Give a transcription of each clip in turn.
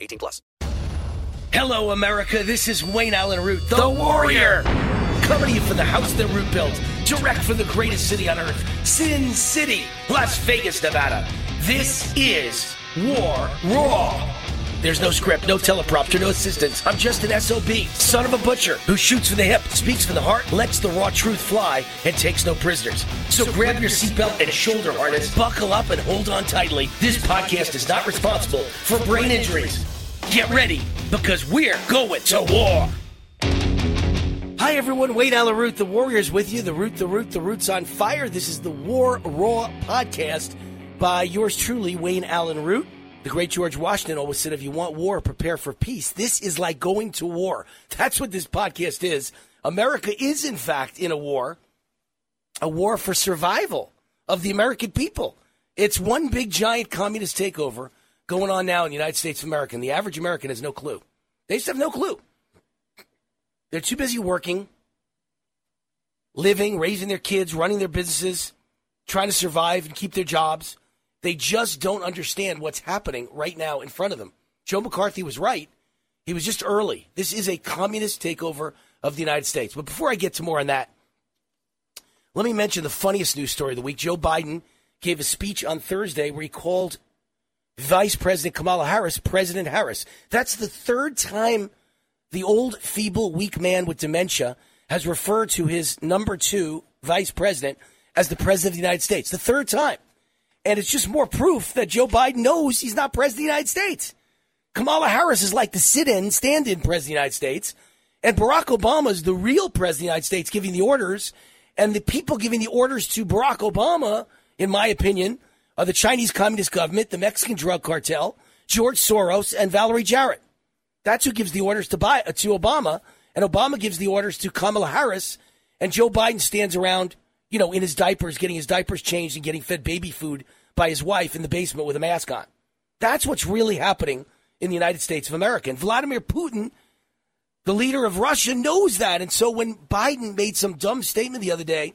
18 plus. Hello, America. This is Wayne Allyn Root, the, Warrior. Coming to you from the house that Root built, direct from the greatest city on earth, Sin City, Las Vegas, Nevada. This is War Raw. There's no script, no teleprompter, no assistance. I'm just an SOB, son of a butcher, who shoots from the hip, speaks from the heart, lets the raw truth fly, and takes no prisoners. So grab your seatbelt and shoulder harness, buckle up, and hold on tightly. This podcast is not responsible for brain injuries. Get ready, because we're going to war. Hi everyone, Wayne Allyn Root, the Warriors with you. The Root, the Root, the Root's on fire. This is the War Raw podcast by yours truly, Wayne Allyn Root. The great George Washington always said, if you want war, prepare for peace. This is like going to war. That's what this podcast is. America is, in fact, in a war, a war for survival of the American people. It's one big giant communist takeover going on now in the United States of America. And the average American has no clue. They just have no clue. They're too busy working, living, raising their kids, running their businesses, trying to survive and keep their jobs. They just don't understand what's happening right now in front of them. Joe McCarthy was right. He was just early. This is a communist takeover of the United States. But before I get to more on that, let me mention the funniest news story of the week. Joe Biden gave a speech on Thursday where he called Vice President Kamala Harris President Harris. That's the third time the old, feeble, weak man with dementia has referred to his number two vice president as the president of the United States. The third time. And it's just more proof that Joe Biden knows he's not president of the United States. Kamala Harris is like the sit in, stand in president of the United States. And Barack Obama is the real president of the United States giving the orders. And the people giving the orders to Barack Obama, in my opinion, are the Chinese Communist government, the Mexican drug cartel, George Soros, and Valerie Jarrett. That's who gives the orders to, buy, uh, to Obama. And Obama gives the orders to Kamala Harris. And Joe Biden stands around you know, in his diapers, getting his diapers changed and getting fed baby food by his wife in the basement with a mask on. That's what's really happening in the United States of America. And Vladimir Putin, the leader of Russia, knows that. And so when Biden made some dumb statement the other day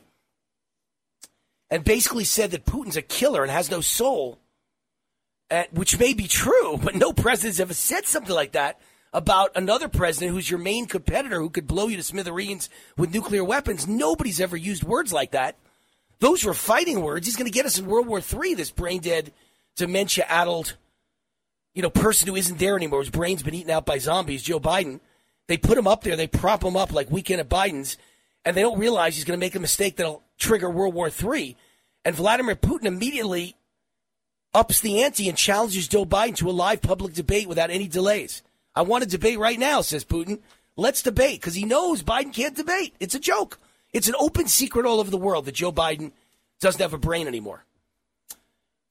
and basically said that Putin's a killer and has no soul, uh, which may be true, but no president's ever said something like that about another president who's your main competitor who could blow you to smithereens with nuclear weapons. Nobody's ever used words like that. Those were fighting words. He's going to get us in World War III, this brain dead, dementia addled, you know, person who isn't there anymore. whose brain's been eaten out by zombies, Joe Biden. They put him up there, they prop him up like weekend at Biden's, and they don't realize he's going to make a mistake that'll trigger World War III. And Vladimir Putin immediately ups the ante and challenges Joe Biden to a live public debate without any delays. I want to debate right now, says Putin. Let's debate because he knows Biden can't debate. It's a joke. It's an open secret all over the world that Joe Biden doesn't have a brain anymore.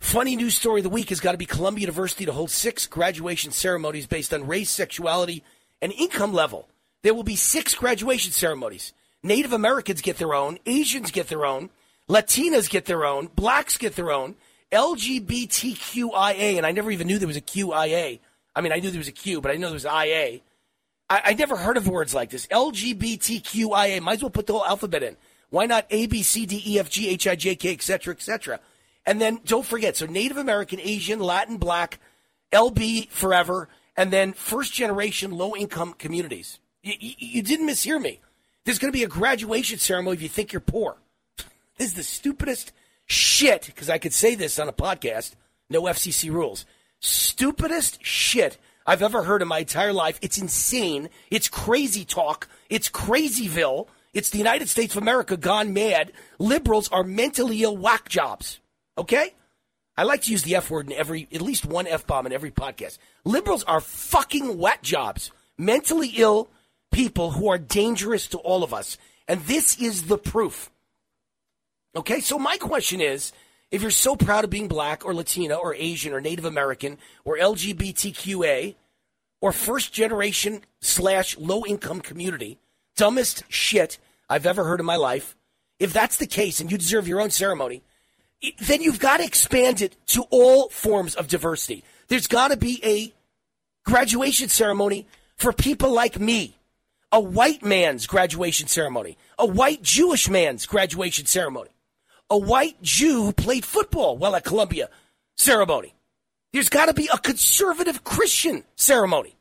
Funny news story of the week has got to be Columbia University to hold six graduation ceremonies based on race, sexuality, and income level. There will be six graduation ceremonies. Native Americans get their own, Asians get their own, Latinas get their own, blacks get their own, LGBTQIA, and I never even knew there was a QIA I mean, I knew there was a Q, but I know there was IA. I, I never heard of words like this. LGBTQIA. Might as well put the whole alphabet in. Why not A, B, C, D, E, F, G, H, I, J, K, et cetera, et cetera? And then don't forget, so Native American, Asian, Latin, Black, LB forever, and then first generation low income communities. You, you, you didn't mishear me. There's going to be a graduation ceremony if you think you're poor. This is the stupidest shit, because I could say this on a podcast. No FCC rules stupidest shit I've ever heard in my entire life. It's insane. It's crazy talk. It's crazyville. It's the United States of America gone mad. Liberals are mentally ill whack jobs. Okay? I like to use the F word in every, at least one F bomb in every podcast. Liberals are fucking whack jobs. Mentally ill people who are dangerous to all of us. And this is the proof. Okay? So my question is, if you're so proud of being black or Latina or Asian or Native American or LGBTQA or first generation slash low income community, dumbest shit I've ever heard in my life, if that's the case and you deserve your own ceremony, then you've got to expand it to all forms of diversity. There's got to be a graduation ceremony for people like me, a white man's graduation ceremony, a white Jewish man's graduation ceremony a white Jew who played football while at Columbia ceremony. There's got to be a conservative Christian ceremony,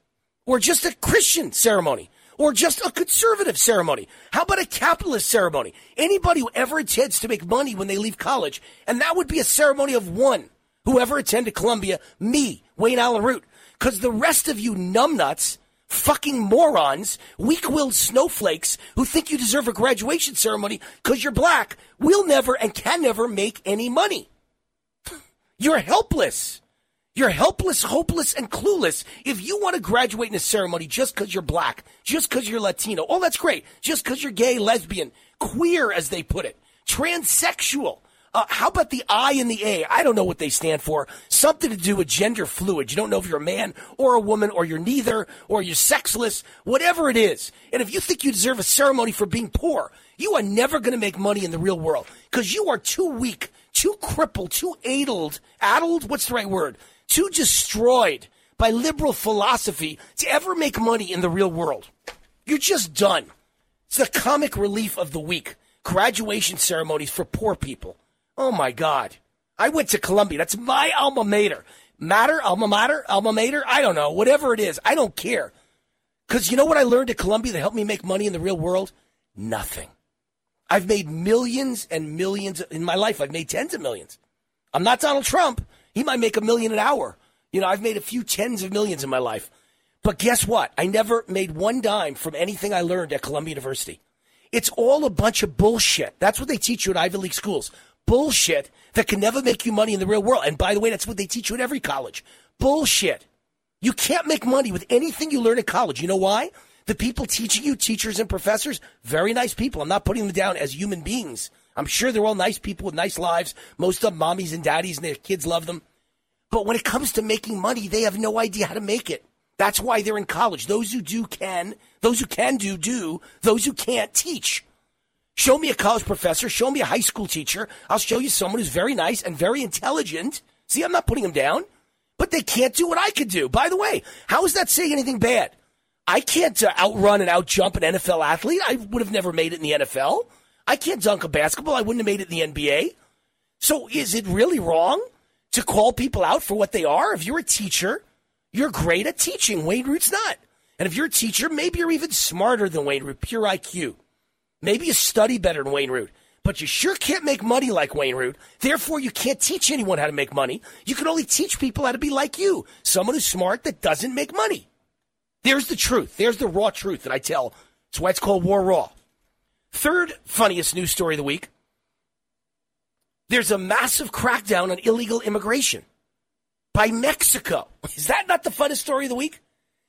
or just a Christian ceremony, or just a conservative ceremony. How about a capitalist ceremony? Anybody who ever intends to make money when they leave college, and that would be a ceremony of one. Whoever attended Columbia, me, Wayne Allyn Root, because the rest of you numbnuts fucking morons, weak willed snowflakes who think you deserve a graduation ceremony because you're black will never and can never make any money. You're helpless. You're helpless, hopeless, and clueless. If you want to graduate in a ceremony just because you're black, just because you're Latino, oh, that's great. Just because you're gay, lesbian, queer, as they put it, transsexual, uh, how about the I and the A? I don't know what they stand for. Something to do with gender fluid. You don't know if you're a man or a woman or you're neither or you're sexless, whatever it is. And if you think you deserve a ceremony for being poor, you are never going to make money in the real world because you are too weak, too crippled, too addled, addled, what's the right word? Too destroyed by liberal philosophy to ever make money in the real world. You're just done. It's the comic relief of the week. Graduation ceremonies for poor people. Oh my God. I went to Columbia. That's my alma mater. Matter, alma mater, alma mater. I don't know. Whatever it is, I don't care. Because you know what I learned at Columbia that helped me make money in the real world? Nothing. I've made millions and millions in my life. I've made tens of millions. I'm not Donald Trump. He might make a million an hour. You know, I've made a few tens of millions in my life. But guess what? I never made one dime from anything I learned at Columbia University. It's all a bunch of bullshit. That's what they teach you at Ivy League schools bullshit that can never make you money in the real world. And by the way, that's what they teach you at every college. Bullshit. You can't make money with anything you learn at college. You know why? The people teaching you, teachers and professors, very nice people. I'm not putting them down as human beings. I'm sure they're all nice people with nice lives. Most of them mommies and daddies and their kids love them. But when it comes to making money, they have no idea how to make it. That's why they're in college. Those who do can. Those who can do, do. Those who can't, teach. Show me a college professor. Show me a high school teacher. I'll show you someone who's very nice and very intelligent. See, I'm not putting them down, but they can't do what I could do. By the way, how is that saying anything bad? I can't uh, outrun and outjump an NFL athlete. I would have never made it in the NFL. I can't dunk a basketball. I wouldn't have made it in the NBA. So is it really wrong to call people out for what they are? If you're a teacher, you're great at teaching. Wayne Root's not. And if you're a teacher, maybe you're even smarter than Wayne Root, pure IQ. Maybe you study better than Wayne Root, but you sure can't make money like Wayne Root. Therefore, you can't teach anyone how to make money. You can only teach people how to be like you, someone who's smart that doesn't make money. There's the truth. There's the raw truth that I tell. That's why it's called War Raw. Third funniest news story of the week. There's a massive crackdown on illegal immigration by Mexico. Is that not the funnest story of the week?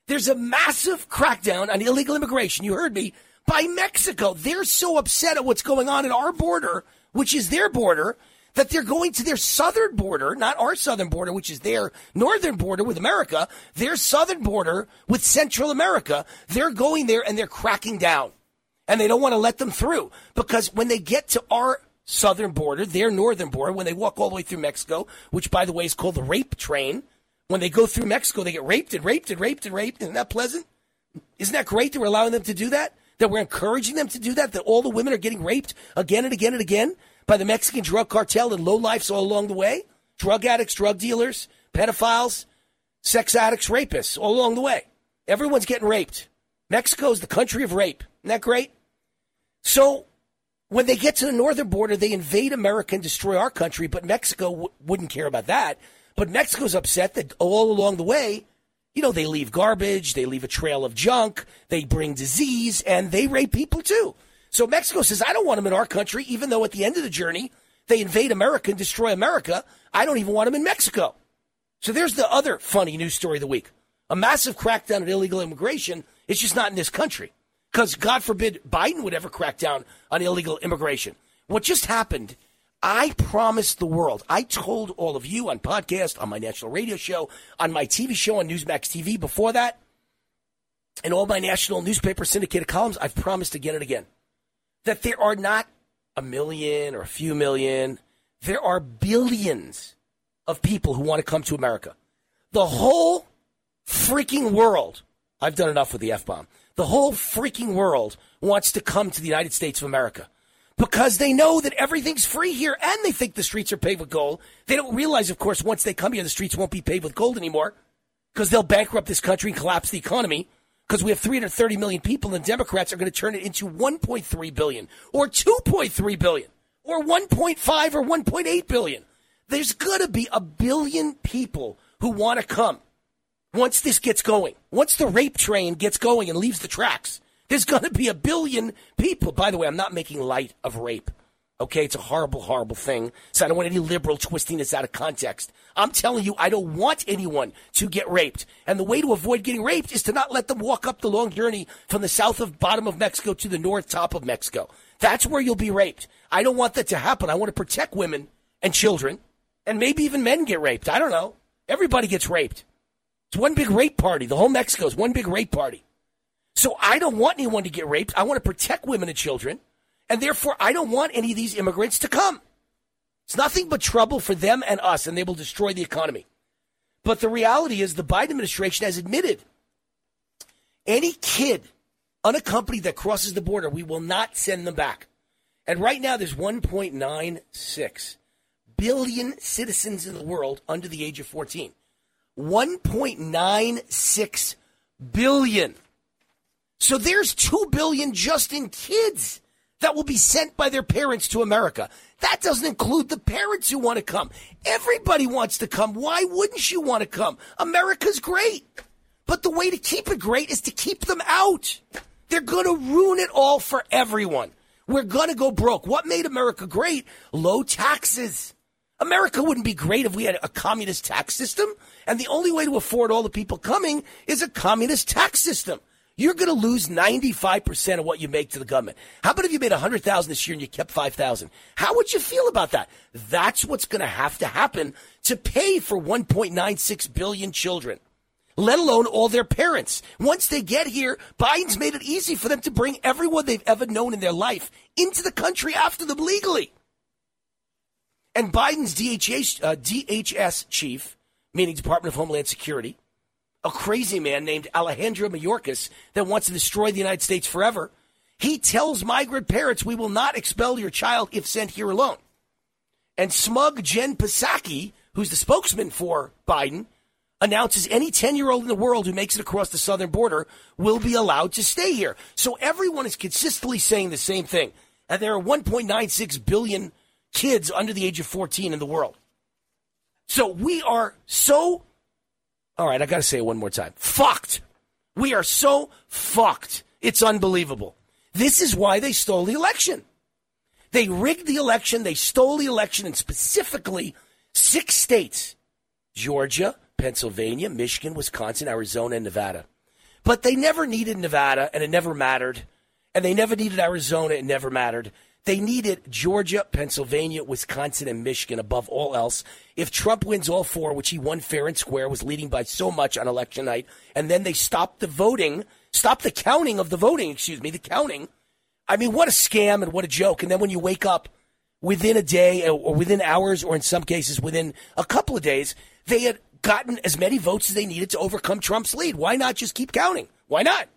There's a massive crackdown on illegal immigration. You heard me by Mexico. They're so upset at what's going on at our border, which is their border, that they're going to their southern border, not our southern border, which is their northern border with America, their southern border with Central America. They're going there and they're cracking down. And they don't want to let them through because when they get to our southern border, their northern border, when they walk all the way through Mexico, which by the way is called the rape train, when they go through Mexico, they get raped and raped and raped and raped. Isn't that pleasant? Isn't that great that we're allowing them to do that? That we're encouraging them to do that, that all the women are getting raped again and again and again by the Mexican drug cartel and low lifes all along the way? Drug addicts, drug dealers, pedophiles, sex addicts, rapists all along the way. Everyone's getting raped. Mexico's the country of rape. Isn't that great? So when they get to the northern border, they invade America and destroy our country, but Mexico w- wouldn't care about that. But Mexico's upset that all along the way, You know, they leave garbage, they leave a trail of junk, they bring disease, and they rape people too. So Mexico says, I don't want them in our country, even though at the end of the journey, they invade America and destroy America. I don't even want them in Mexico. So there's the other funny news story of the week. A massive crackdown on illegal immigration. It's just not in this country. Because God forbid Biden would ever crack down on illegal immigration. What just happened, I promised the world, I told all of you on podcast, on my national radio show, on my TV show on Newsmax TV before that, and all my national newspaper syndicated columns, I've promised again and again that there are not a million or a few million, there are billions of people who want to come to America. The whole freaking world, I've done enough with the F bomb, the whole freaking world wants to come to the United States of America because they know that everything's free here and they think the streets are paved with gold. They don't realize, of course, once they come here, the streets won't be paved with gold anymore because they'll bankrupt this country and collapse the economy because we have 330 million people and Democrats are going to turn it into 1.3 billion or 2.3 billion or 1.5 or 1.8 billion. There's going to be a billion people who want to come once this gets going. Once the rape train gets going and leaves the tracks, there's going to be a billion people. By the way, I'm not making light of rape. Okay, it's a horrible, horrible thing. So I don't want any liberal twisting this out of context. I'm telling you, I don't want anyone to get raped. And the way to avoid getting raped is to not let them walk up the long journey from the south of bottom of Mexico to the north top of Mexico. That's where you'll be raped. I don't want that to happen. I want to protect women and children, and maybe even men get raped. I don't know. Everybody gets raped. It's one big rape party. The whole Mexico is one big rape party. So I don't want anyone to get raped. I want to protect women and children. And therefore, I don't want any of these immigrants to come. It's nothing but trouble for them and us, and they will destroy the economy. But the reality is, the Biden administration has admitted any kid unaccompanied that crosses the border, we will not send them back. And right now, there's 1.96 billion citizens in the world under the age of 14. 1.96 billion. So there's 2 billion just in kids that will be sent by their parents to America. That doesn't include the parents who want to come. Everybody wants to come. Why wouldn't you want to come? America's great. But the way to keep it great is to keep them out. They're going to ruin it all for everyone. We're going to go broke. What made America great? Low taxes. America wouldn't be great if we had a communist tax system. And the only way to afford all the people coming is a communist tax system you're going to lose 95% of what you make to the government. How about if you made 100,000 this year and you kept 5,000? How would you feel about that? That's what's going to have to happen to pay for 1.96 billion children, let alone all their parents. Once they get here, Biden's made it easy for them to bring everyone they've ever known in their life into the country after them legally. And Biden's DHS, uh, DHS chief, meaning Department of Homeland Security, a crazy man named Alejandro Mayorkas that wants to destroy the United States forever. He tells migrant parents, we will not expel your child if sent here alone. And smug Jen Psaki, who's the spokesman for Biden, announces any 10 year old in the world who makes it across the southern border will be allowed to stay here. So everyone is consistently saying the same thing. And there are 1.96 billion kids under the age of 14 in the world. So we are so all right, I got to say it one more time. Fucked. We are so fucked. It's unbelievable. This is why they stole the election. They rigged the election, they stole the election, and specifically six states Georgia, Pennsylvania, Michigan, Wisconsin, Arizona, and Nevada. But they never needed Nevada, and it never mattered. And they never needed Arizona, it never mattered. They needed Georgia, Pennsylvania, Wisconsin, and Michigan above all else. If Trump wins all four, which he won fair and square, was leading by so much on election night, and then they stopped the voting, stopped the counting of the voting, excuse me, the counting. I mean, what a scam and what a joke. And then when you wake up within a day uh, or within hours, or in some cases within a couple of days, they had gotten as many votes as they needed to overcome Trump's lead. Why not just keep counting? Why not?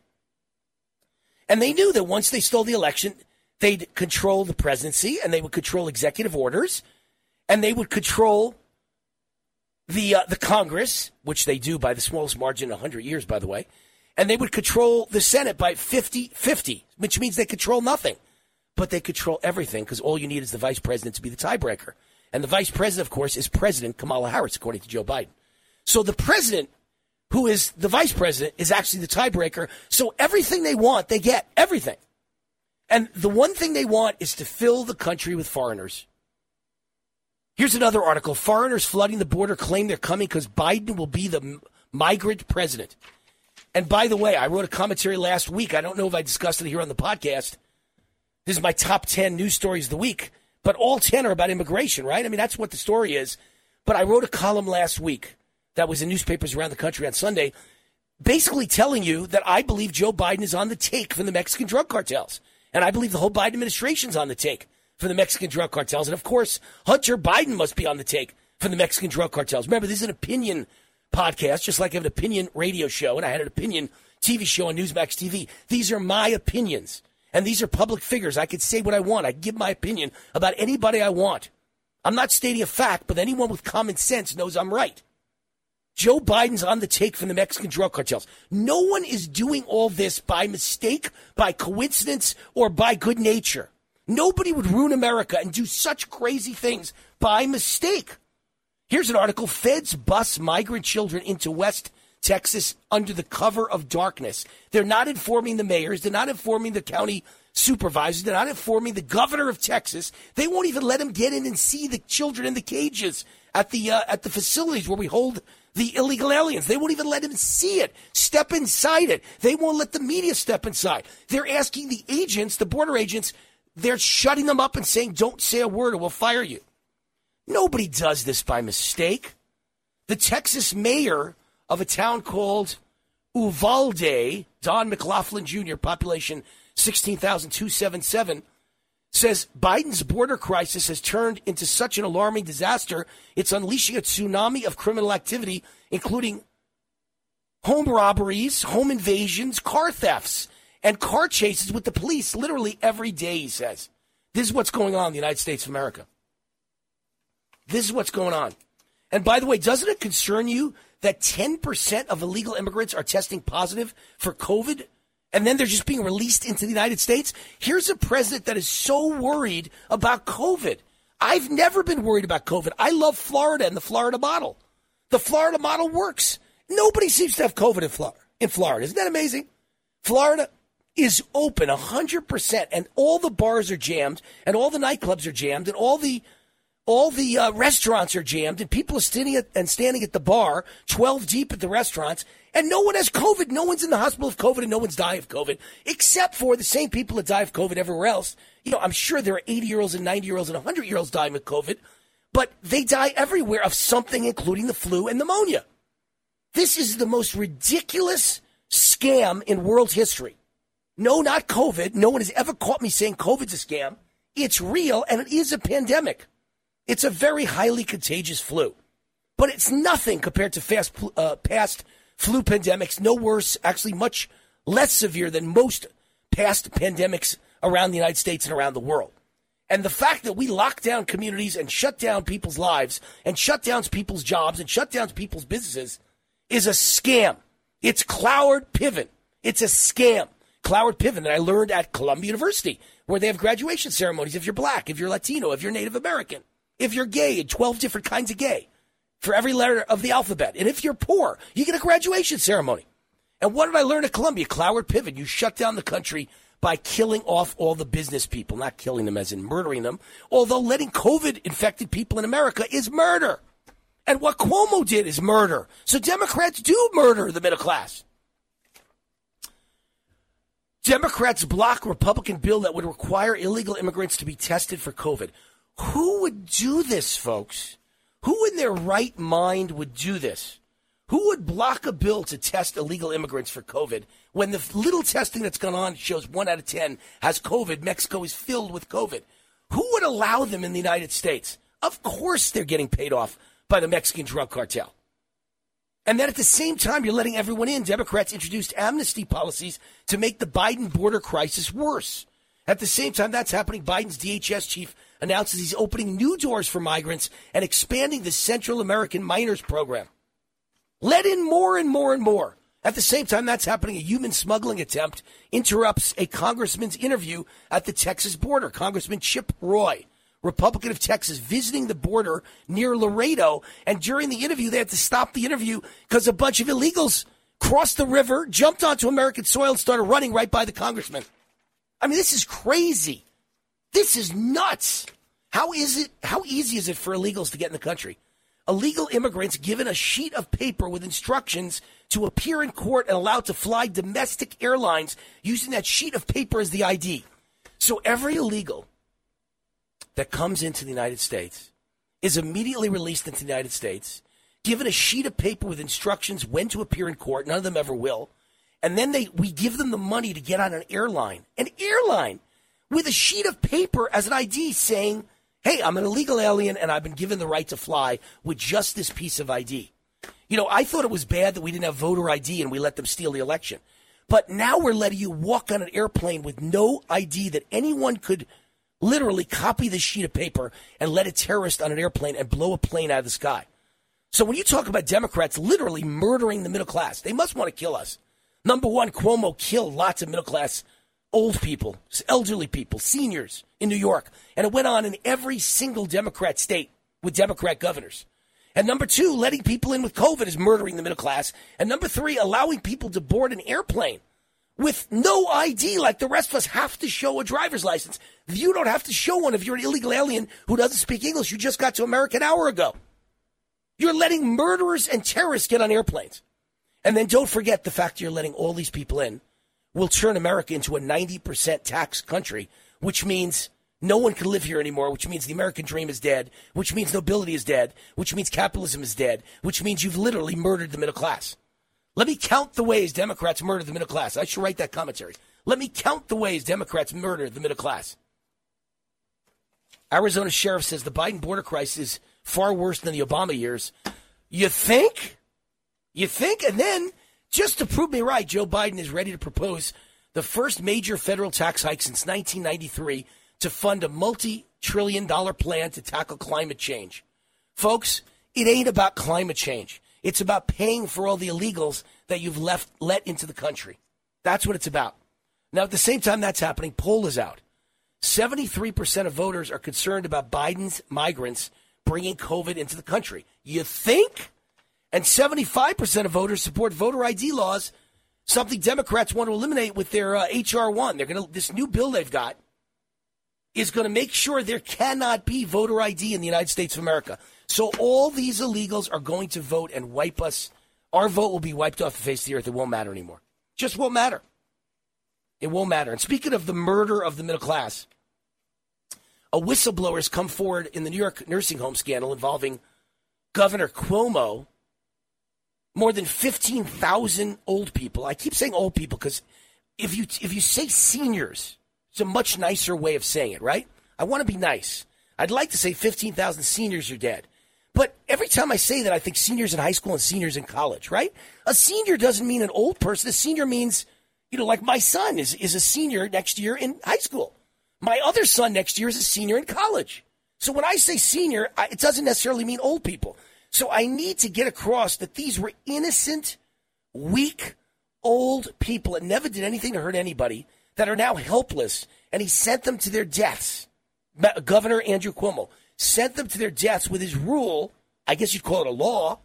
And they knew that once they stole the election, they'd control the presidency and they would control executive orders and they would control the uh, the Congress, which they do by the smallest margin in 100 years, by the way, and they would control the Senate by 50 50, which means they control nothing. But they control everything because all you need is the vice president to be the tiebreaker. And the vice president, of course, is President Kamala Harris, according to Joe Biden. So the president who is the vice president, is actually the tiebreaker. So everything they want, they get. Everything. And the one thing they want is to fill the country with foreigners. Here's another article. Foreigners flooding the border claim they're coming because Biden will be the migrant president. And by the way, I wrote a commentary last week. I don't know if I discussed it here on the podcast. This is my top 10 news stories of the week, but all 10 are about immigration, right? I mean, that's what the story is. But I wrote a column last week that was in newspapers around the country on Sunday, basically telling you that I believe Joe Biden is on the take from the Mexican drug cartels. And I believe the whole Biden administration's on the take for the Mexican drug cartels. And of course, Hunter Biden must be on the take for the Mexican drug cartels. Remember, this is an opinion podcast, just like I have an opinion radio show and I had an opinion TV show on Newsmax TV. These are my opinions. And these are public figures. I can say what I want. I give my opinion about anybody I want. I'm not stating a fact, but anyone with common sense knows I'm right. Joe Biden's on the take from the Mexican drug cartels. No one is doing all this by mistake, by coincidence, or by good nature. Nobody would ruin America and do such crazy things by mistake. Here's an article Feds bus migrant children into West Texas under the cover of darkness. They're not informing the mayors, they're not informing the county supervisors, they're not informing the governor of Texas. They won't even let them get in and see the children in the cages at the uh, at the facilities where we hold the illegal aliens. They won't even let him see it, step inside it. They won't let the media step inside. They're asking the agents, the border agents, they're shutting them up and saying, don't say a word or we'll fire you. Nobody does this by mistake. The Texas mayor of a town called Uvalde, Don McLaughlin Jr., population 16,277, says Biden's border crisis has turned into such an alarming disaster, it's unleashing a tsunami of criminal activity, including home robberies, home invasions, car thefts, and car chases with the police literally every day, he says. This is what's going on in the United States of America. This is what's going on. And by the way, doesn't it concern you that 10% of illegal immigrants are testing positive for COVID and then they're just being released into the United States? Here's a president that is so worried about COVID. I've never been worried about COVID. I love Florida and the Florida model. The Florida model works. Nobody seems to have COVID in Florida. In Florida, isn't that amazing? Florida is open 100% and all the bars are jammed and all the nightclubs are jammed and all the all the uh, restaurants are jammed and people are standing at, and standing at the bar 12 deep at the restaurants and no one has covid. No one's in the hospital of covid and no one's dying of covid except for the same people that die of covid everywhere else. You know i'm sure there are 80 year olds and 90 year olds and 100 year olds dying of covid but they die everywhere of something including the flu and pneumonia. This is the most ridiculous scam in world history. No not covid. No one has ever caught me saying covid's a scam. It's real and it is a pandemic it's a very highly contagious flu, but it's nothing compared to fast, uh, past flu pandemics. No worse, actually, much less severe than most past pandemics around the United States and around the world. And the fact that we lock down communities and shut down people's lives and shut down people's jobs and shut down people's businesses is a scam. It's Cloward Piven. It's a scam. Cloward Piven that I learned at Columbia University, where they have graduation ceremonies if you're black, if you're Latino, if you're Native American if you're gay, 12 different kinds of gay for every letter of the alphabet. And if you're poor, you get a graduation ceremony. And what did I learn at Columbia? Cloward Piven. You shut down the country by killing off all the business people, not killing them as in murdering them, although letting COVID infected people in America is murder. And what Cuomo did is murder. So Democrats do murder the middle class. Democrats block Republican bill that would require illegal immigrants to be tested for COVID. Who would do this, folks? Who in their right mind would do this? Who would block a bill to test illegal immigrants for COVID when the little testing that's gone on shows one out of 10 has COVID? Mexico is filled with COVID. Who would allow them in the United States? Of course, they're getting paid off by the Mexican drug cartel. And then at the same time, you're letting everyone in. Democrats introduced amnesty policies to make the Biden border crisis worse. At the same time that's happening, Biden's DHS chief announces he's opening new doors for migrants and expanding the Central American Minors Program. Let in more and more and more. At the same time that's happening, a human smuggling attempt interrupts a congressman's interview at the Texas border. Congressman Chip Roy Republican of Texas, visiting the border near Laredo. And during the interview, they had to stop the interview because a bunch of illegals crossed the river, jumped onto American soil, and started running right by the congressman. I mean, this is crazy. This is nuts. How is it? How easy is it for illegals to get in the country? Illegal immigrants given a sheet of paper with instructions to appear in court and allowed to fly domestic airlines using that sheet of paper as the ID. So every illegal that comes into the United States is immediately released into the United States, given a sheet of paper with instructions when to appear in court. None of them ever will. And then they we give them the money to get on an airline. An airline with a sheet of paper as an ID saying, hey, I'm an illegal alien and I've been given the right to fly with just this piece of ID. You know, I thought it was bad that we didn't have voter ID and we let them steal the election. But now we're letting you walk on an airplane with no ID that anyone could literally copy the sheet of paper and let a terrorist on an airplane and blow a plane out of the sky. So when you talk about Democrats literally murdering the middle class, they must want to kill us. Number one, Cuomo killed lots of middle class old people, elderly people, seniors in New York. And it went on in every single Democrat state with Democrat governors. And number two, letting people in with COVID is murdering the middle class. And number three, allowing people to board an airplane with no ID like the rest of us have to show a driver's license. You don't have to show one if you're an illegal alien who doesn't speak English. You just got to America an hour ago. You're letting murderers and terrorists get on airplanes. And then don't forget the fact you're letting all these people in will turn America into a 90% tax country, which means no one can live here anymore, which means the American dream is dead, which means nobility is dead, which means capitalism is dead, which means you've literally murdered the middle class. Let me count the ways Democrats murder the middle class. I should write that commentary. Let me count the ways Democrats murder the middle class. Arizona sheriff says the Biden border crisis is far worse than the Obama years. You think? You think? And then, just to prove me right, Joe Biden is ready to propose the first major federal tax hike since 1993 to fund a multi trillion dollar plan to tackle climate change. Folks, it ain't about climate change. It's about paying for all the illegals that you've left let into the country. That's what it's about. Now, at the same time that's happening, poll is out. 73% of voters are concerned about Biden's migrants bringing COVID into the country. You think? And 75% of voters support voter ID laws, something Democrats want to eliminate with their uh, HR one. They're going to this new bill they've got is going to make sure there cannot be voter ID in the United States of America. So all these illegals are going to vote and wipe us. Our vote will be wiped off the face of the earth. It won't matter anymore. Just won't matter. It won't matter. And speaking of the murder of the middle class, a whistleblower has come forward in the New York nursing home scandal involving Governor Cuomo. More than 15,000 old people. I keep saying old people because if you, if you say seniors, it's a much nicer way of saying it, right? I want to be nice. I'd like to say 15,000 seniors are dead. But every time I say that, I think seniors in high school and seniors in college, right? A senior doesn't mean an old person. A senior means, you know, like my son is, is a senior next year in high school. My other son next year is a senior in college. So when I say senior, I, it doesn't necessarily mean old people. So I need to get across that these were innocent, weak, old people that never did anything to hurt anybody that are now helpless. And he sent them to their deaths. Governor Andrew Cuomo sent them to their deaths with his rule. I guess you'd call it a law.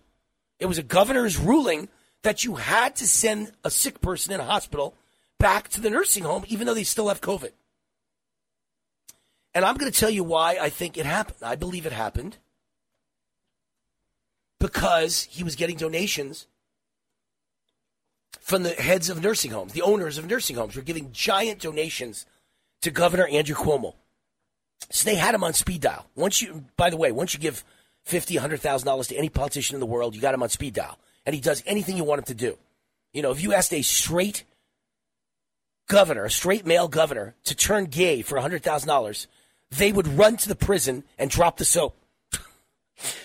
It was a governor's ruling that you had to send a sick person in a hospital back to the nursing home, even though they still have COVID. And I'm going to tell you why I think it happened. I believe it happened because he was getting donations from the heads of nursing homes. The owners of nursing homes were giving giant donations to Governor Andrew Cuomo. So they had him on speed dial. Once you, by the way, once you give fifty, hundred thousand dollars to any politician in the world, you got him on speed dial, and he does anything you want him to do. You know, if you asked a straight governor, a straight male governor, to turn gay for hundred thousand dollars, they would run to the prison and drop the soap.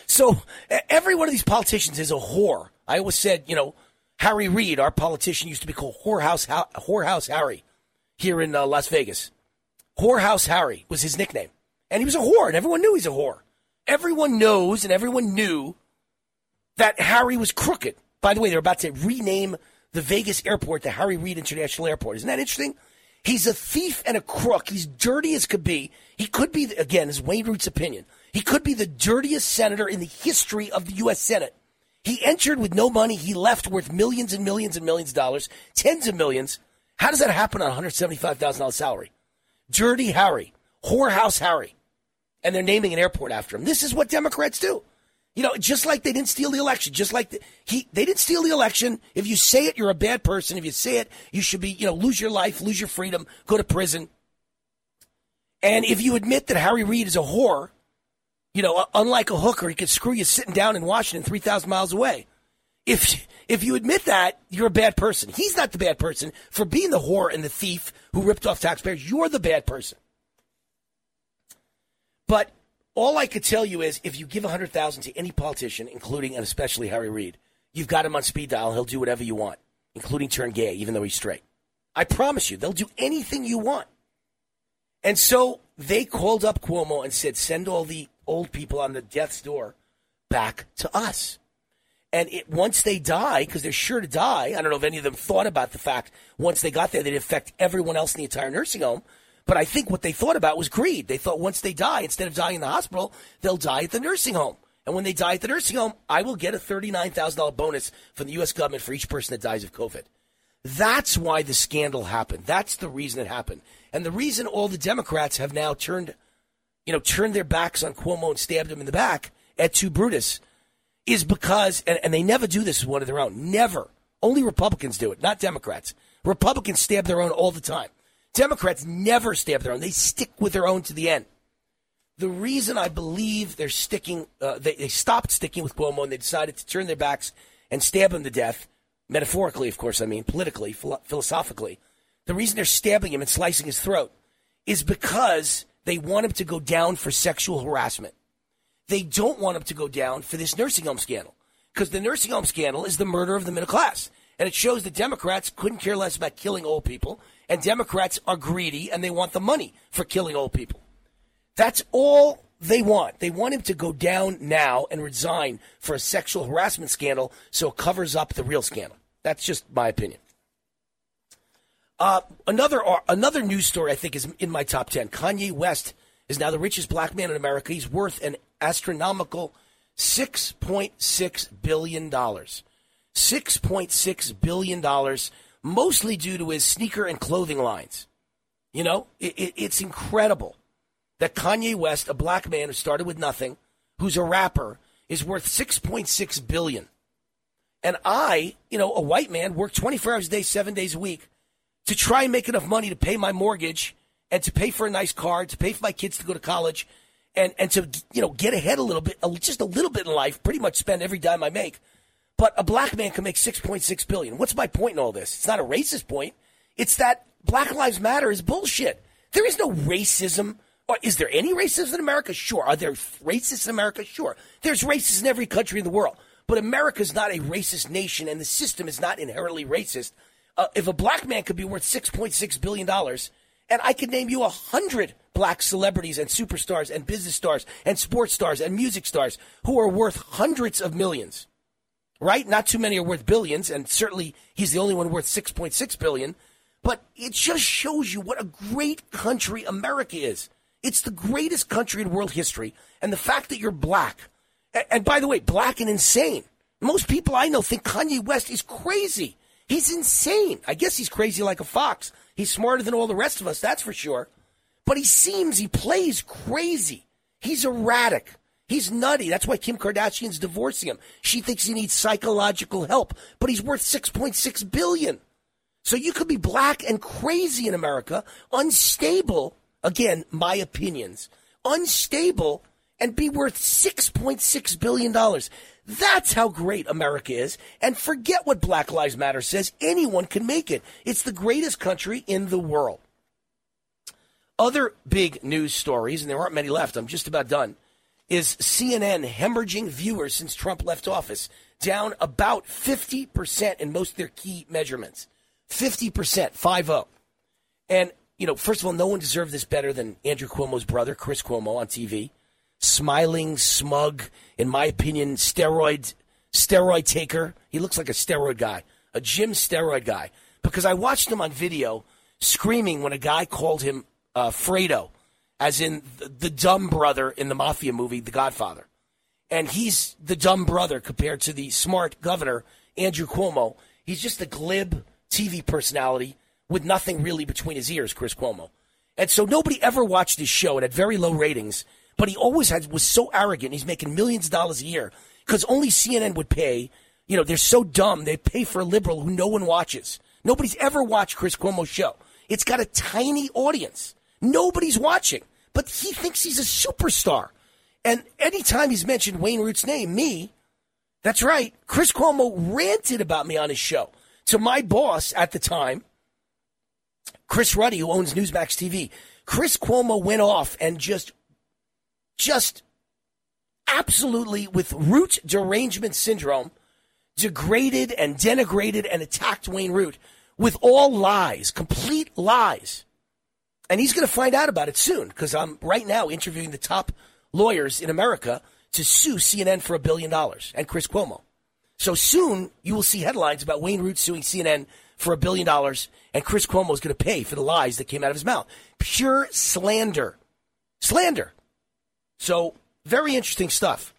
So every one of these politicians is a whore. I always said, you know, Harry Reid, our politician, used to be called Whorehouse, Whorehouse Harry here in uh, Las Vegas. Whorehouse Harry was his nickname. And he was a whore, and everyone knew he's a whore. Everyone knows and everyone knew that Harry was crooked. By the way, they're about to rename the Vegas airport the Harry Reid International Airport. Isn't that interesting? He's a thief and a crook. He's dirty as could be. He could be, again, is Wayne Root's opinion. He could be the dirtiest senator in the history of the U.S. Senate. He entered with no money. He left worth millions and millions and millions of dollars, tens of millions. How does that happen on $175,000 salary? Dirty Harry, whorehouse Harry. And they're naming an airport after him. This is what Democrats do. You know, just like they didn't steal the election, just like the, he, they didn't steal the election. If you say it, you're a bad person. If you say it, you should be, you know, lose your life, lose your freedom, go to prison. And if you admit that Harry Reid is a whore, you know, unlike a hooker, he could screw you sitting down in Washington 3,000 miles away. If, if you admit that, you're a bad person. He's not the bad person for being the whore and the thief who ripped off taxpayers. You're the bad person. But all I could tell you is if you give 100000 to any politician, including and especially Harry Reid, you've got him on speed dial. He'll do whatever you want, including turn gay, even though he's straight. I promise you, they'll do anything you want. And so they called up Cuomo and said, send all the old people on the death's door back to us. And it, once they die, because they're sure to die, I don't know if any of them thought about the fact once they got there, they'd affect everyone else in the entire nursing home. But I think what they thought about was greed. They thought once they die, instead of dying in the hospital, they'll die at the nursing home. And when they die at the nursing home, I will get a $39,000 bonus from the U.S. government for each person that dies of COVID. That's why the scandal happened. That's the reason it happened. And the reason all the Democrats have now turned, you know, turned their backs on Cuomo and stabbed him in the back et tu Brutus is because, and, and they never do this one of their own. Never. Only Republicans do it, not Democrats. Republicans stab their own all the time. Democrats never stab their own. They stick with their own to the end. The reason I believe they're sticking, uh, they, they stopped sticking with Cuomo and they decided to turn their backs and stab him to death, metaphorically, of course, I mean, politically, philo- philosophically. The reason they're stabbing him and slicing his throat is because they want him to go down for sexual harassment. They don't want him to go down for this nursing home scandal because the nursing home scandal is the murder of the middle class. And it shows that Democrats couldn't care less about killing old people and Democrats are greedy and they want the money for killing old people. That's all they want. They want him to go down now and resign for a sexual harassment scandal so it covers up the real scandal. That's just my opinion. Uh, another uh, another news story I think is in my top ten. Kanye West is now the richest black man in America. He's worth an astronomical six point six billion dollars. Six point six billion dollars mostly due to his sneaker and clothing lines. You know, it, it, it's incredible that Kanye West, a black man who started with nothing, who's a rapper, is worth 6.6 billion. And I, you know, a white man, work 24 hours a day, seven days a week to try and make enough money to pay my mortgage and to pay for a nice car, to pay for my kids to go to college, and, and to, you know, get ahead a little bit, just a little bit in life, pretty much spend every dime I make. But a black man can make 6.6 billion. What's my point in all this? It's not a racist point. It's that Black Lives Matter is bullshit. There is no racism. Or is there any racism in America? Sure. Are there racists in America? Sure. There's racists in every country in the world. But America is not a racist nation, and the system is not inherently racist. Uh, if a black man could be worth $6.6 billion, and I could name you a hundred black celebrities and superstars and business stars and sports stars and music stars who are worth hundreds of millions, right? Not too many are worth billions, and certainly he's the only one worth 6.6 billion. But it just shows you what a great country America is. It's the greatest country in world history, and the fact that you're black, and, and by the way, black and insane. Most people I know think Kanye West is crazy. He's insane. I guess he's crazy like a fox. He's smarter than all the rest of us, that's for sure. But he seems, he plays crazy. He's erratic. He's nutty. That's why Kim Kardashian's divorcing him. She thinks he needs psychological help, but he's worth 6.6 billion. So you could be black and crazy in America, unstable, again, my opinions, unstable and be worth 6.6 billion dollars. That's how great America is. And forget what Black Lives Matter says. Anyone can make it. It's the greatest country in the world. Other big news stories, and there aren't many left, I'm just about done is CNN hemorrhaging viewers since Trump left office, down about 50% in most of their key measurements. 50%, 5 0. And, you know, first of all, no one deserved this better than Andrew Cuomo's brother, Chris Cuomo, on TV. Smiling, smug, in my opinion, steroid, steroid taker. He looks like a steroid guy, a gym steroid guy. Because I watched him on video screaming when a guy called him uh, Fredo, as in the, the dumb brother in the mafia movie The Godfather. And he's the dumb brother compared to the smart governor, Andrew Cuomo. He's just a glib TV personality with nothing really between his ears, Chris Cuomo. And so nobody ever watched his show. It had very low ratings, but he always had was so arrogant. He's making millions of dollars a year because only CNN would pay. You know, they're so dumb. They pay for a liberal who no one watches. Nobody's ever watched Chris Cuomo's show. It's got a tiny audience. Nobody's watching, but he thinks he's a superstar. And anytime he's mentioned Wayne Root's name, me, that's right, Chris Cuomo ranted about me on his show to my boss at the time, Chris Ruddy, who owns Newsmax TV. Chris Cuomo went off and just, just absolutely with root derangement syndrome, degraded and denigrated and attacked Wayne Root with all lies, complete lies. And he's going to find out about it soon because I'm right now interviewing the top lawyers in America to sue CNN for a billion dollars and Chris Cuomo. So soon you will see headlines about Wayne Root suing CNN for a billion dollars and Chris Cuomo is going to pay for the lies that came out of his mouth. Pure slander. Slander. So very interesting stuff.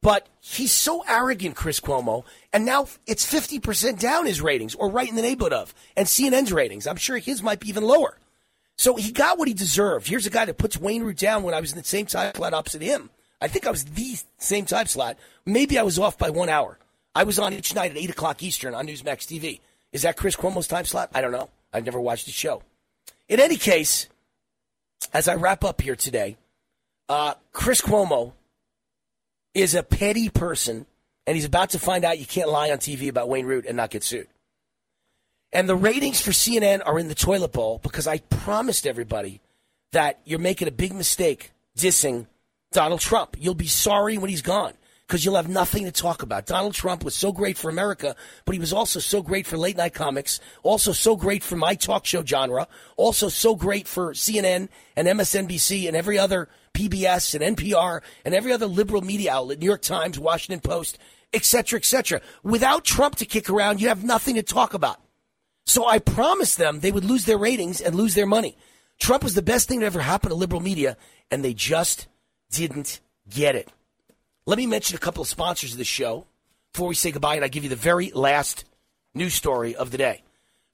But he's so arrogant, Chris Cuomo, and now it's 50% down his ratings, or right in the neighborhood of, and CNN's ratings. I'm sure his might be even lower. So he got what he deserved. Here's a guy that puts Wayne Root down when I was in the same time slot opposite him. I think I was the same time slot. Maybe I was off by one hour. I was on each night at 8 o'clock Eastern on Newsmax TV. Is that Chris Cuomo's time slot? I don't know. I've never watched the show. In any case, as I wrap up here today, uh, Chris Cuomo is a petty person, and he's about to find out you can't lie on TV about Wayne Root and not get sued. And the ratings for CNN are in the toilet bowl because I promised everybody that you're making a big mistake dissing Donald Trump. You'll be sorry when he's gone because you'll have nothing to talk about. Donald Trump was so great for America, but he was also so great for late night comics, also so great for my talk show genre, also so great for CNN and MSNBC and every other PBS and NPR and every other liberal media outlet, New York Times, Washington Post, etc., etc. Without Trump to kick around, you have nothing to talk about. So I promised them they would lose their ratings and lose their money. Trump was the best thing that ever happened to liberal media, and they just didn't get it. Let me mention a couple of sponsors of the show before we say goodbye, and I give you the very last news story of the day.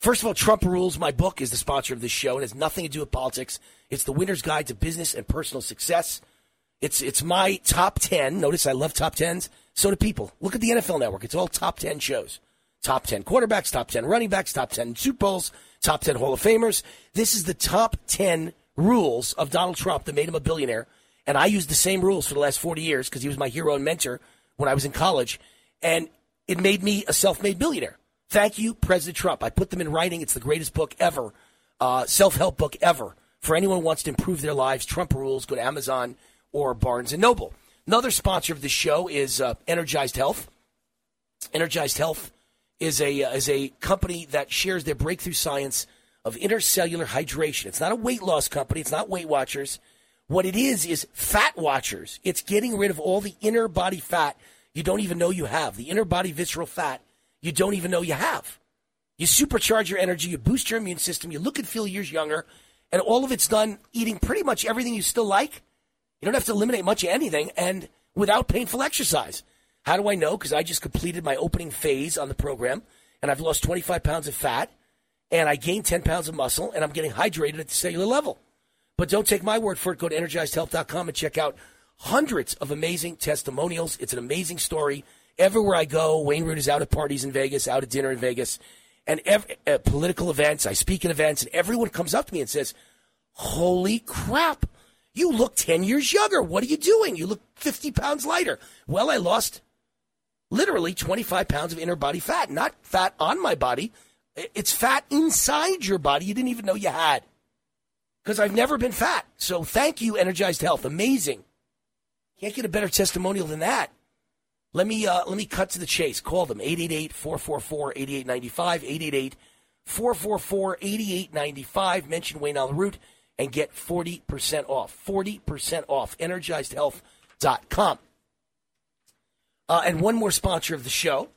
First of all, Trump Rules, my book, is the sponsor of this show. and has nothing to do with politics. It's the winner's guide to business and personal success. It's it's my top ten. Notice I love top tens. So do people. Look at the NFL Network. It's all top ten shows. Top ten quarterbacks, top ten running backs, top ten Super Bowls, top ten Hall of Famers. This is the top ten rules of Donald Trump that made him a billionaire. And I used the same rules for the last 40 years because he was my hero and mentor when I was in college. And it made me a self made billionaire. Thank you, President Trump. I put them in writing. It's the greatest book ever, uh, self help book ever. For anyone who wants to improve their lives, Trump Rules, go to Amazon or Barnes and Noble. Another sponsor of the show is uh, Energized Health. Energized Health is a uh, is a company that shares their breakthrough science of intercellular hydration. It's not a weight loss company. It's not Weight Watchers. What it is is Fat Watchers. It's getting rid of all the inner body fat you don't even know you have. The inner body visceral fat you don't even know you have. You supercharge your energy. You boost your immune system. You look and feel years younger. And all of it's done eating pretty much everything you still like. You don't have to eliminate much of anything and without painful exercise. How do I know? Because I just completed my opening phase on the program and I've lost 25 pounds of fat and I gained 10 pounds of muscle and I'm getting hydrated at the cellular level. But don't take my word for it. Go to energizedhealth.com and check out hundreds of amazing testimonials. It's an amazing story. Everywhere I go, Wayne Root is out at parties in Vegas, out at dinner in Vegas and every, uh, political events. I speak at events, and everyone comes up to me and says, "Holy crap! You look ten years younger. What are you doing? You look fifty pounds lighter." Well, I lost literally twenty five pounds of inner body fat, not fat on my body. It's fat inside your body you didn't even know you had. Because I've never been fat. So thank you, Energized Health. Amazing. Can't get a better testimonial than that. Let me uh, let me cut to the chase. Call them 888-444-8895, 888-444-8895. Mention Wayne on the route and get 40% off. 40% off. EnergizedHealth.com. Uh, and one more sponsor of the show.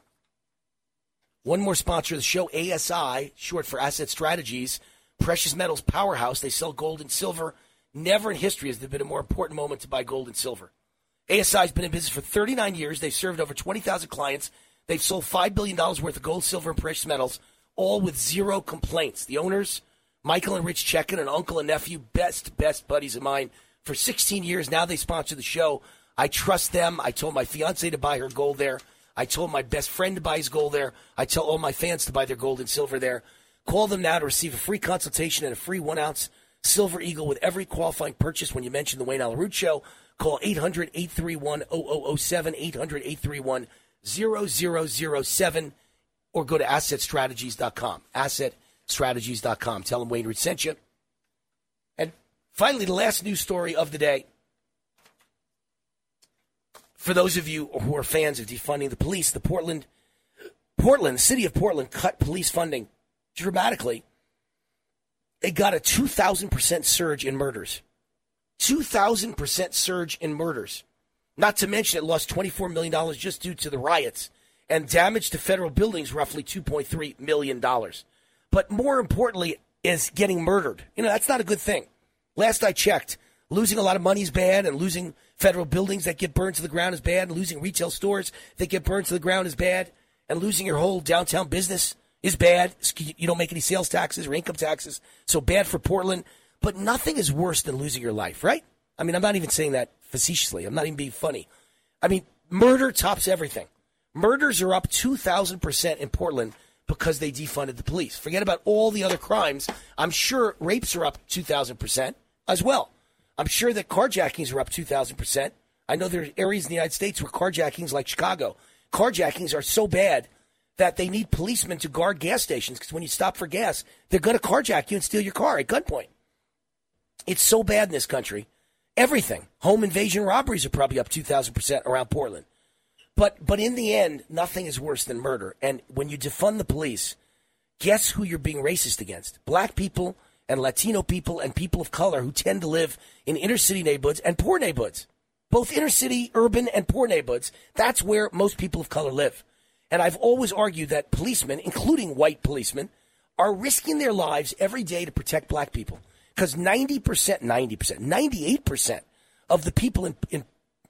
One more sponsor of the show, ASI, short for Asset Strategies, precious metals powerhouse. They sell gold and silver. Never in history has there been a more important moment to buy gold and silver. ASI has been in business for 39 years. They've served over 20,000 clients. They've sold $5 billion worth of gold, silver, and precious metals, all with zero complaints. The owners, Michael and Rich Checkan, an uncle and nephew, best, best buddies of mine for 16 years. Now they sponsor the show. I trust them. I told my fiance to buy her gold there. I told my best friend to buy his gold there. I tell all my fans to buy their gold and silver there. Call them now to receive a free consultation and a free one ounce Silver Eagle with every qualifying purchase when you mention the Wayne Allyn Root Show. Call 800 831 0007, 800 831 0007, or go to assetstrategies.com. Assetstrategies.com. Tell them Wayne Root sent you. And finally, the last news story of the day. For those of you who are fans of defunding the police, the Portland, Portland, the city of Portland cut police funding dramatically. It got a 2,000% surge in murders. 2,000% surge in murders. Not to mention it lost $24 million just due to the riots and damage to federal buildings, roughly $2.3 million. But more importantly, is getting murdered. You know, that's not a good thing. Last I checked, losing a lot of money is bad, and losing federal buildings that get burned to the ground is bad, and losing retail stores that get burned to the ground is bad, and losing your whole downtown business is bad. You don't make any sales taxes or income taxes, so bad for Portland. But nothing is worse than losing your life, right? I mean, I'm not even saying that facetiously. I'm not even being funny. I mean, murder tops everything. Murders are up 2,000% in Portland because they defunded the police. Forget about all the other crimes. I'm sure rapes are up 2,000% as well. I'm sure that carjackings are up 2,000%. I know there are areas in the United States where carjackings, like Chicago, carjackings are so bad that they need policemen to guard gas stations because when you stop for gas, they're going to carjack you and steal your car at gunpoint. It's so bad in this country. Everything. Home invasion robberies are probably up 2,000% around Portland. But, but in the end, nothing is worse than murder. And when you defund the police, guess who you're being racist against? Black people and Latino people and people of color who tend to live in inner city neighborhoods and poor neighborhoods. Both inner city, urban, and poor neighborhoods. That's where most people of color live. And I've always argued that policemen, including white policemen, are risking their lives every day to protect black people. Because 90%, 90%, 98% of the people in, in,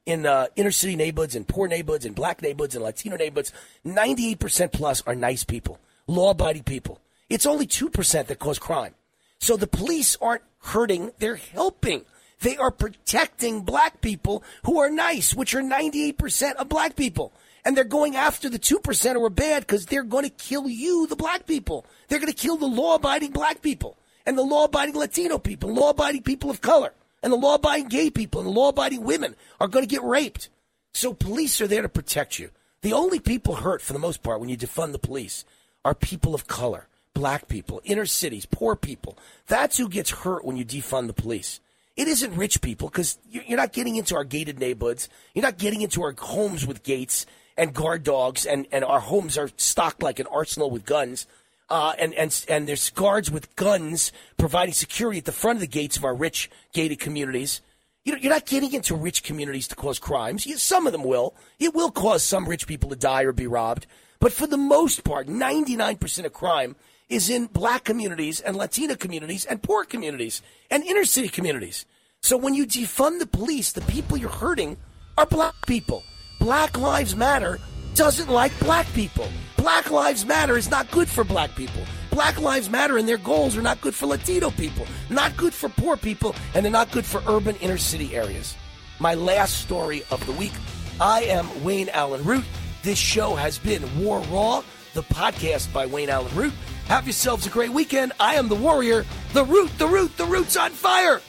in uh, inner city neighborhoods and poor neighborhoods and black neighborhoods and Latino neighborhoods, 98% plus are nice people, law abiding people. It's only 2% that cause crime. So the police aren't hurting, they're helping. They are protecting black people who are nice, which are 98% of black people. And they're going after the 2% who are bad because they're going to kill you, the black people. They're going to kill the law abiding black people and the law abiding Latino people, law abiding people of color, and the law abiding gay people and the law abiding women are going to get raped. So police are there to protect you. The only people hurt, for the most part, when you defund the police are people of color, black people, inner cities, poor people. That's who gets hurt when you defund the police. It isn't rich people because you're not getting into our gated neighborhoods. You're not getting into our homes with gates and guard dogs, and, and our homes are stocked like an arsenal with guns. Uh, and, and, and there's guards with guns providing security at the front of the gates of our rich gated communities. You know, you're not getting into rich communities to cause crimes. Some of them will. It will cause some rich people to die or be robbed. But for the most part, 99% of crime is in black communities and Latina communities and poor communities and inner city communities. So when you defund the police, the people you're hurting are black people. Black Lives Matter doesn't like black people. Black Lives Matter is not good for black people. Black Lives Matter and their goals are not good for Latino people, not good for poor people, and they're not good for urban inner city areas. My last story of the week I am Wayne Allyn Root. This show has been War Raw, the podcast by Wayne Allyn Root. Have yourselves a great weekend. I am the warrior, the root, the root, the root's on fire.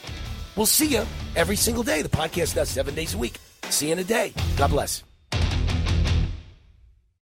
We'll see you every single day. The podcast does seven days a week. See you in a day. God bless.